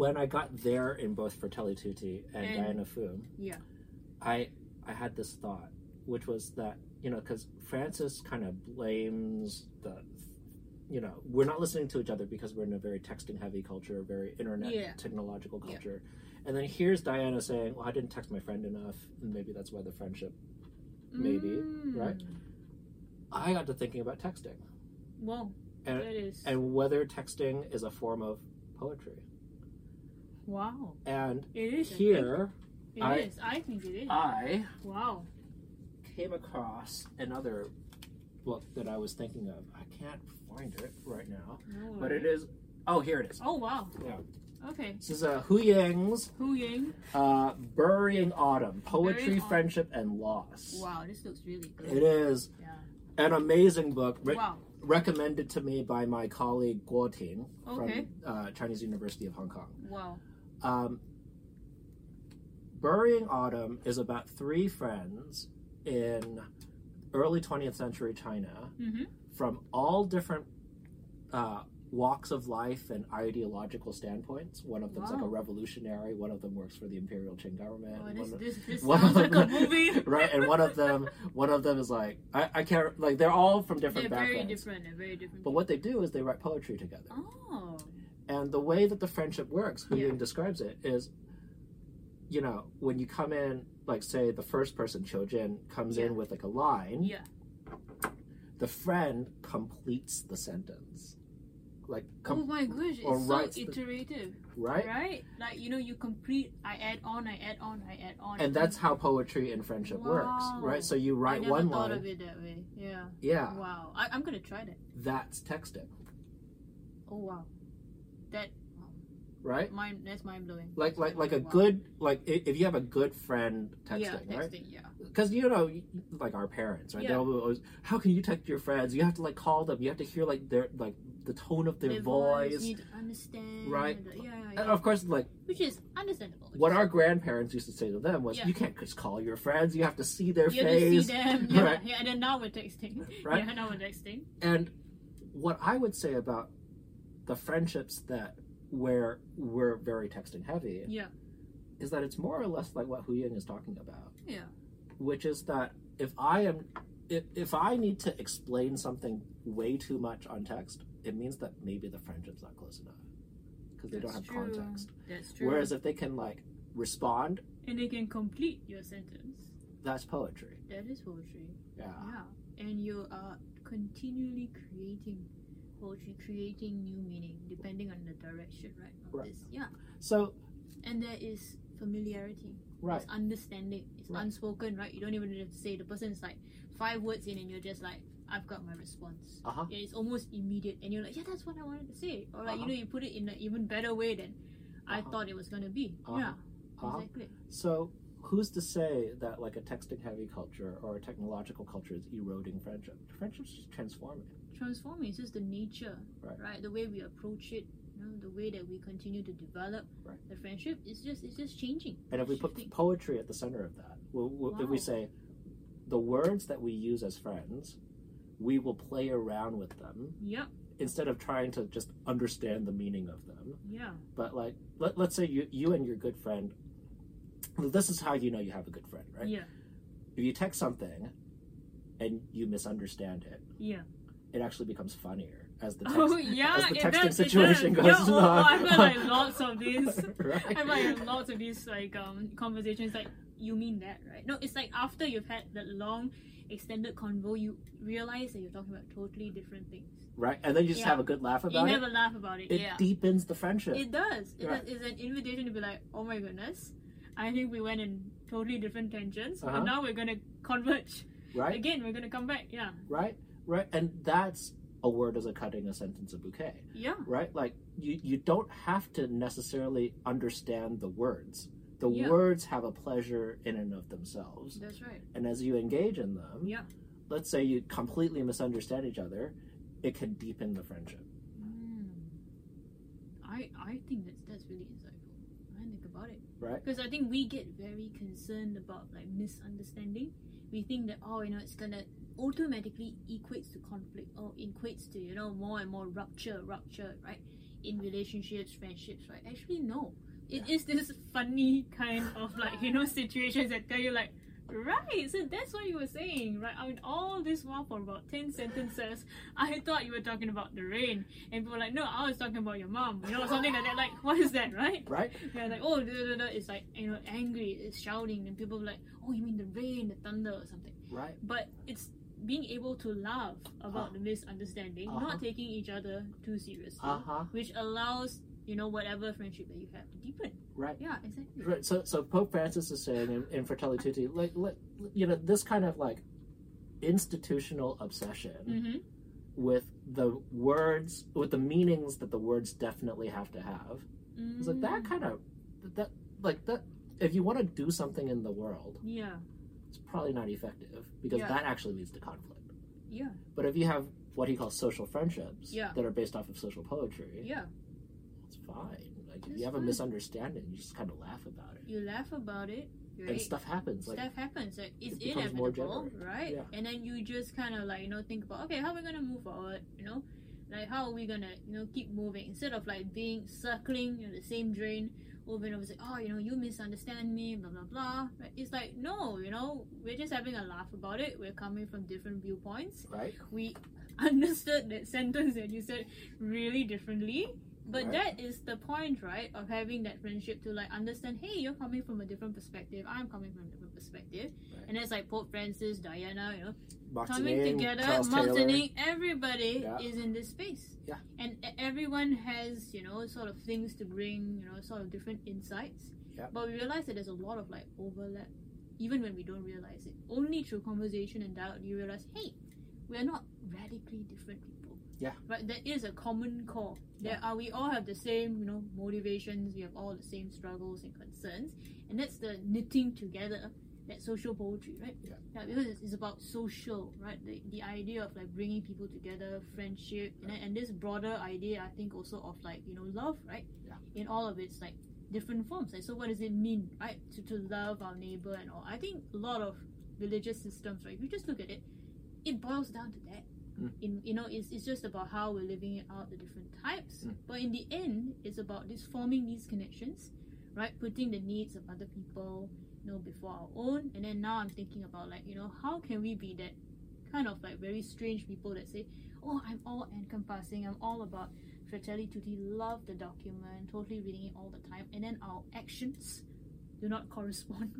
when I got there in both Fratelli Tutti and, And- Diana Fu, Yeah. I I had this thought, which was that you know because Francis kind of blames the you know we're not listening to each other because we're in a very texting heavy culture, very internet Yeah. technological Yeah. culture, and then here's Diana saying, "Well, I didn't text my friend enough, and maybe that's why the friendship." Maybe, right? Mm. I got to thinking about texting Well, and and whether texting is a form of poetry, wow. and It is. Here It I- is. I think it is. I wow. came across another book that I was thinking of. I can't find it right now, No but it is. Oh, here it is. Oh wow. Yeah. Okay. This is uh, Hu Ying's Hu Ying. uh, "Burying Autumn: Poetry, Burying Au- Friendship, and Loss." Wow, this looks really good. It is Yeah. an amazing book, re- Wow. recommended to me by my colleague Guo Ting Okay. from uh, Chinese University of Hong Kong. Wow. Um, Burying Autumn is about three friends in early 20th century China Mm-hmm. from all different uh, walks of life and ideological standpoints. One of them's like a revolutionary, one of them works for the imperial Qing government. Oh, this, of- this, this one sounds of like a movie. right, and one of them, one of them is like I, I can't like they're all from They're different very backgrounds. different. They're very different. But what they do is they write poetry together. Oh. And the way that the friendship works, Hu Yeah. Describes it, is, you know, when you come in, like say the first person, Qiu Jin, comes Yeah. in with like a line, Yeah. the friend completes the sentence. Like, oh my gosh, it's so writes the- iterative, right? right? Like you know, you complete. I add on. I add on. I add on. And that's how poetry and friendship works, right? So you I write never one thought line, of it that way. Yeah. yeah, Wow. I, I'm gonna try that. that's texting, Oh wow. That right? mind. That's mind blowing. Like, like, like a good, like if you have a good friend Yeah, texting, right? texting. Yeah. because you know like our parents right Yeah. they'll always how can you text your friends you have to like call them you have to hear like their like the tone of their, Their voice, You need to understand. Right. Yeah, yeah, and of course like Which is understandable. what our grandparents used to say to them was Yeah. you can't just call your friends you have to see their you have to face see them. Yeah, Right. yeah, and then now we're texting. Right. Yeah, now we're texting. and what i would say about the friendships that where we're very texting heavy Yeah. is that it's more or less like what hu Ying is talking about Yeah. which is that if I am if, if I need to explain something way too much on text, it means that maybe the friendship's not close enough because they don't have true. context. That's true. Whereas if they can like respond, and they can complete your sentence. that's poetry. That is poetry. Yeah. Yeah. And you are continually creating poetry, creating new meaning, depending on the direction, right? Of Right. this. Yeah. So And there is familiarity. right, It's understanding. It's Right. unspoken, right? You don't even have to say the person's like five words in and you're just like, I've got my response. uh huh, Yeah, it's almost immediate and you're like, Yeah, that's what I wanted to say. Or like, Uh-huh. you know, you put it in an even better way than I Uh-huh. thought it was gonna be. Uh-huh. Yeah. uh-huh. Exactly. So who's to say that like a texting heavy culture or a technological culture is eroding friendship? Friendship's just transforming. Transforming is just the nature, Right. The way we approach it, you know, the way that we continue to develop Right. the friendship is just it's just changing. And if we put Shifting. poetry at the center of that, we'll, we'll, if we say the words that we use as friends, we will play around with them Yeah, instead of trying to just understand the meaning of them. yeah. But like, let, let's say you, you and your good friend, this is how you know you have a good friend, right? Yeah. If you text something and you misunderstand it, Yeah. It actually becomes funnier as the text, Oh yeah, as the texting does, situation goes yeah, oh, on. I've got like lots of these. right? I've like lots of these like um conversations like you mean that, right? No, it's like after you've had that long extended convo, you realize that you're talking about totally different things. right? And then you just Yeah. have a good laugh You about it. never laugh about it. It yeah. deepens the friendship. It does. It Right. does. It's an invitation to be like, oh my goodness, I think we went in totally different tangents, Uh-huh. but now we're gonna converge right? again. We're gonna come back. Yeah, right right and that's a word as a cutting a sentence a bouquet yeah, right like you you don't have to necessarily understand the words the Yeah. words have a pleasure in and of themselves that's right. and as you engage in them Yeah. let's say you completely misunderstand each other it can deepen the friendship Mm. I I think that's that's really insightful. I think about it right because I think we get very concerned about like misunderstanding. We think that oh you know it's gonna automatically equates to conflict or equates to you know more and more rupture rupture right in relationships, friendships, right? Actually, no. It is this funny kind of like you know situations that tell you like, right. So that's what you were saying, right? I mean, all this while for about ten sentences, I thought you were talking about the rain, and people were like, no, I was talking about your mom, you know, something like that. Like, what is that, right? Right? Yeah, like oh, da, da, da, it's like you know, angry, it's shouting, and people were like, oh, you mean the rain, the thunder, or something. Right. But it's being able to laugh about Uh-huh. the misunderstanding, Uh-huh. not taking each other too seriously, Uh huh. which allows you know whatever friendship that you have to deepen. Right. Yeah, exactly. Right. So, so Pope Francis is saying in, in Fratelli Tutti, like, like, you know, this kind of like institutional obsession Mm-hmm. with the words, with the meanings that the words definitely have to have. It's like Mm. that kind of that, like that. If you want to do something in the world, Yeah, it's probably not effective because Yeah. that actually leads to conflict. yeah, But if you have what he calls social friendships Yeah. that are based off of social poetry, yeah. it's fine. Like if It's you have a misunderstanding, you just kind of laugh about it, You laugh about it, right? and stuff happens. Like Stuff happens. Like, it's it inevitable, right? Yeah. And then you just kind of like you know think about okay, how are we gonna move forward? You know, like how are we gonna you know keep moving instead of like being circling in the same drain over and over. Say, oh, you know, you misunderstand me, blah blah blah. Right? It's like no, you know, we're just having a laugh about it. We're coming from different viewpoints. right, We understood that sentence that you said really differently. But Right. that is the point, right, of having that friendship to like understand, hey, you're coming from a different perspective, I'm coming from a different perspective. Right. And it's like Pope Francis, Diana, you know, coming together, Charles Taylor. Everybody Yeah. is in this space. Yeah. And everyone has, you know, sort of things to bring, you know, sort of different insights. Yeah. But we realize that there's a lot of like overlap, even when we don't realize it. Only through conversation and dialogue do you realize, hey, we're not radically different people. Yeah. But There is a common core. There Yeah. are we all have the same, you know, motivations, we have all the same struggles and concerns. And that's the knitting together that social poetry, right? Yeah. Yeah, because it's, it's about social, right? The, the idea of like bringing people together, friendship, and, and this broader idea, I think, also of like you know love, right? Yeah. In all of its like different forms. Like, so what does it mean, right? To to love our neighbor and all. I think a lot of religious systems, right? If you just look at it, it boils down to that. Mm. In you know, it's, it's just about how we're living it out, the different types. Mm. But in the end, it's about this forming these connections, right? Putting the needs of other people, you know, before our own. And then now I'm thinking about like, you know, how can we be that kind of like very strange people that say, Oh, I'm all encompassing, I'm all about Fratelli Tutti, love the document, totally reading it all the time, and then our actions do not correspond.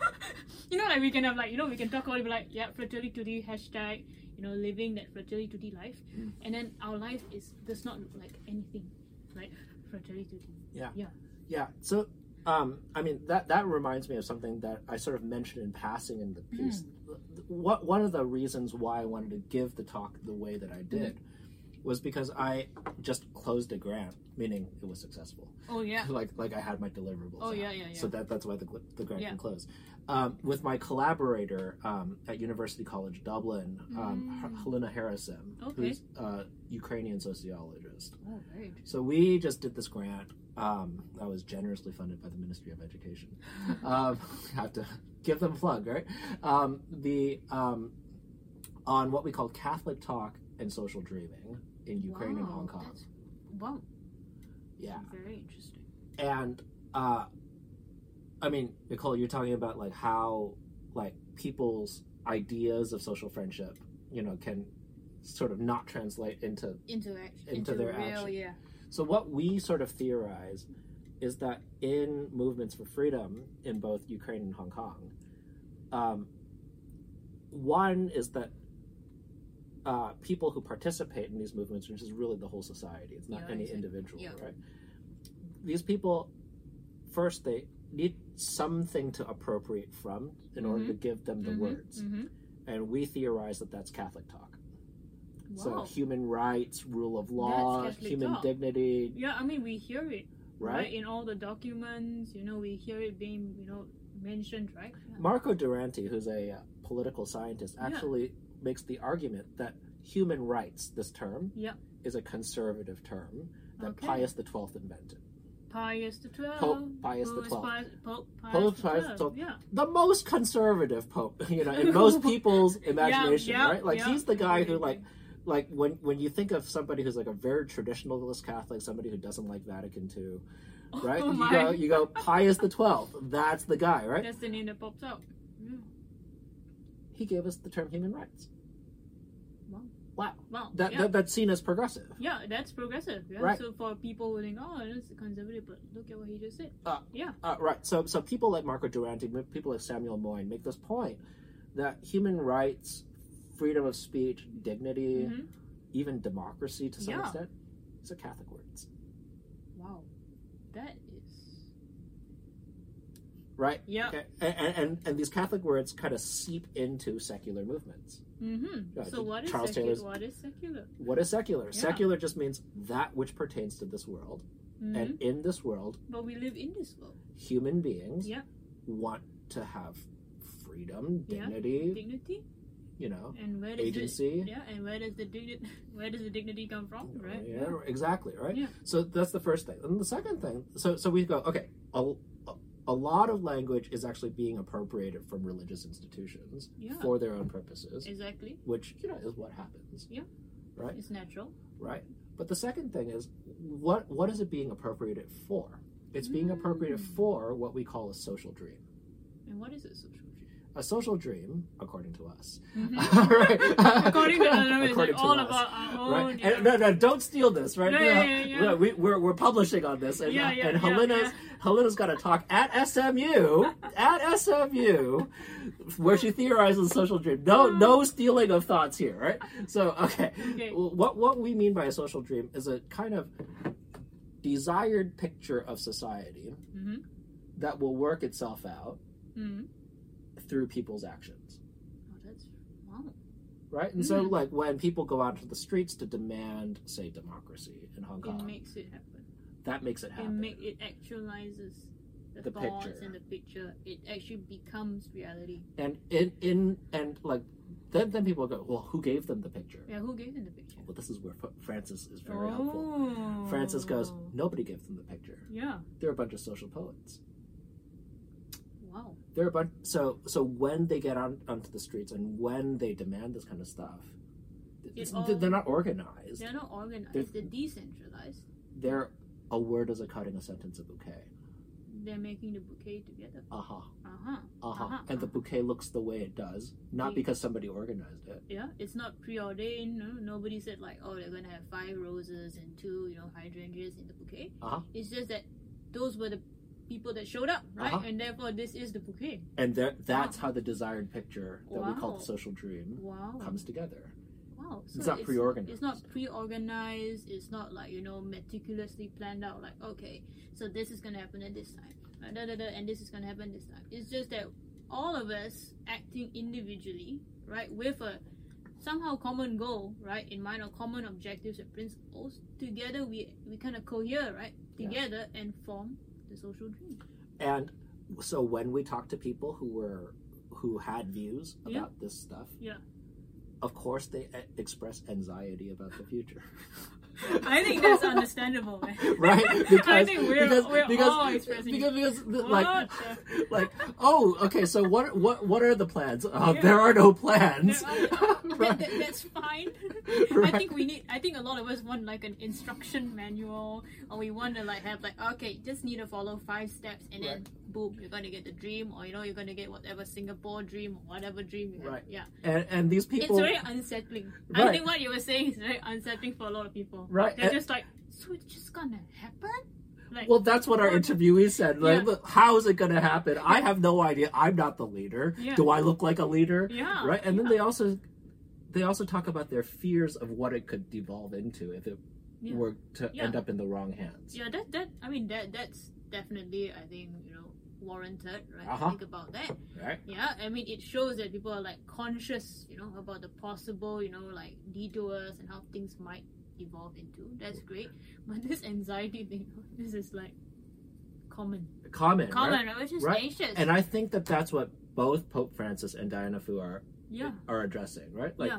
you know, like we can have like, you know, we can talk all about it, like, yeah, Fratelli Tutti, hashtag, you know, living that Fratelli Tutti life. Mm. And then our life is does not look like anything like Fratelli Tutti. Yeah. Yeah, yeah. So, um, I mean that that reminds me of something that I sort of mentioned in passing in the piece. What one of the reasons why I wanted to give the talk the way that I did was because I just closed a grant, meaning it was successful. Oh yeah. like like I had my deliverables. Oh out. yeah, yeah, yeah. So that that's why the the grant Yeah. can close. Um, with my collaborator um, at University College Dublin, um, Mm. Helena Harrison, Okay. who's a Ukrainian sociologist. oh, interesting. So we just did this grant um, that was generously funded by the Ministry of Education. um, have to give them a plug, right? Um, the um, on what we call Catholic talk and social dreaming in Ukraine and Hong Kong. Wow. Yeah, Very interesting. and uh, I mean, Nicole, you're talking about like how like people's ideas of social friendship, you know, can sort of not translate into Into action. Into their real, action. yeah. So what we sort of theorize is that in movements for freedom in both Ukraine and Hong Kong, um, one is that uh, people who participate in these movements, which is really the whole society, it's not Yeah, any exactly. individual, Yeah. right? These people, first, they need something to appropriate from in order Mhm. to give them the Mhm, words, mhm. and we theorize that that's Catholic talk. Wow. So human rights, rule of law, human talk. dignity, yeah, I mean, we hear it, right? right? In all the documents, you know, we hear it being, you know, mentioned, right? Yeah. Marco Duranti, who's a uh, political scientist, Yeah. Makes the argument that human rights, this term, Yeah. is a conservative term that Okay. Pius XII invented. Pius the Twelve. Pope Pius XII. Pius, Pope Pius Pope the Pius XII. Yeah. The most conservative pope, you know, in most people's imagination, yeah, right? Like yeah. he's the guy who like like when when you think of somebody who's like a very traditionalist Catholic, somebody who doesn't like Vatican II, oh right? Oh you go you go Pius the Twelfth. That's the guy, right? That's the name that pops up. He gave us the term human rights. Wow. Wow. Wow. That, yeah. that that's seen as progressive. yeah, that's progressive. Yeah. Right. So for people who think, oh, it's conservative, but look at what he just said. Uh, yeah. Uh, right. So so people like Marco Duranti, people like Samuel Moyn make this point that human rights, freedom of speech, dignity, Mhm. even democracy to some Yeah. extent, these are Catholic words, Wow. That. Right? Yeah. And, and and these Catholic words kind of seep into secular movements. Mm-hmm. Yeah, so what is Charles? Taylor's- What is secular? What is secular? Yeah. Secular just means that which pertains to this world, Mhm. and in this world, but we live in this world. human beings Yeah. want to have freedom, Yeah. dignity, Dignity you know, and where does agency. The, yeah, and where does the dignity where does the dignity come from? Right. Yeah, exactly, right? Yeah. So that's the first thing. And the second thing, so so we go, okay, a, a lot of language is actually being appropriated from religious institutions Yeah. for their own purposes, Exactly. which, you know, is what happens. Yeah. Right? It's natural. Right. But the second thing is what what is it being appropriated for? It's being appropriated Mm. for what we call a social dream. And what is a social? A social dream, according to us. Mhm. right? According to it's like According to all us. about our own. right? Yeah. And, no, no, don't steal this, right? No, yeah, yeah, yeah. We, we're, we're publishing on this, and, Yeah, yeah, and Helena's. Helena's got to talk at SMU, at SMU, where she theorizes social dream. No, no stealing of thoughts here, right? So, okay, Okay. what what we mean by a social dream is a kind of desired picture of society hmm that will work itself out hmm through people's actions. Oh, that's wow. Right, and so Mm. like when people go out to the streets to demand, say, democracy in Hong Kong, It makes it happen. that makes it happen. It make it actualizes the, The thoughts picture. and the picture. It actually becomes reality. and in in and like then then people go, well, who gave them the picture? Yeah, who gave them the picture? Well, this is where F- Francis is very helpful. oh. Francis goes, nobody gave them the picture. Yeah. They're a bunch of social poets. Wow. They're a bunch. So so when they get on onto the streets and when they demand this kind of stuff, all- they're not organized. They're not organized. They're- They're decentralized. They're a word is a cutting, a sentence a bouquet. They're making the bouquet together. Uh huh. Uh huh. Uh huh. Uh-huh, And the uh-huh. bouquet looks the way it does, not Yeah. because somebody organized it. Yeah, it's not preordained. No, nobody said like, oh, they're gonna have five roses and two, you know, hydrangeas in the bouquet. Uh-huh. It's just that those were the people that showed up, right? Uh-huh. And therefore, this is the bouquet. And there, that's how the desired picture that we call the social dream Wow. comes together. Wow. It's not pre-organized. It's not pre-organized. It's not like you know meticulously planned out. Like okay, so this is gonna happen at this time, uh, da, da, da, and this is gonna happen this time. It's just that all of us acting individually, right, with a somehow common goal, right, in mind or common objectives and principles. Together, we we kind of cohere, right, Yeah. together and form the social dream. And so when we talk to people who were who had views about Yeah. this stuff, Yeah. of course they e- express anxiety about the future. I think that's understandable, man. right? Because I think we're, because we're because, all expressing because, because the- like the- like oh okay so what what what are the plans? Uh, Yeah. There are no plans. Are- right. that, that's fine. Right. I think we need. I think a lot of us want like an instruction manual, or we want to like have like okay, just need to follow five steps, and then boom, you're gonna get the dream, or you know you're gonna get whatever Singapore dream or whatever dream you have. Right. Yeah, and and these people it's very unsettling. I think what you were saying is very unsettling for a lot of people. Right. They're And- just like, so it's just gonna happen. Like, Well, that's what our interviewee said. Like, Yeah. how is it going to happen? I have no idea. I'm not the leader. Yeah. Do I look like a leader? yeah, Right. And then they also they also talk about their fears of what it could devolve into if it Yeah. were to Yeah. end up in the wrong hands. Yeah, that that I mean that that's definitely I think you know warranted, right? Uh-huh. Think about that. Right. Yeah, I mean, it shows that people are like conscious, you know, about the possible, you know, like detours and how things might evolve into. That's great. But this anxiety thing, this is like common. Common. Common, right? Which is Right. anxious. And I think that that's what both Pope Francis and Diana Fu are yeah. are addressing, right? Like Yeah.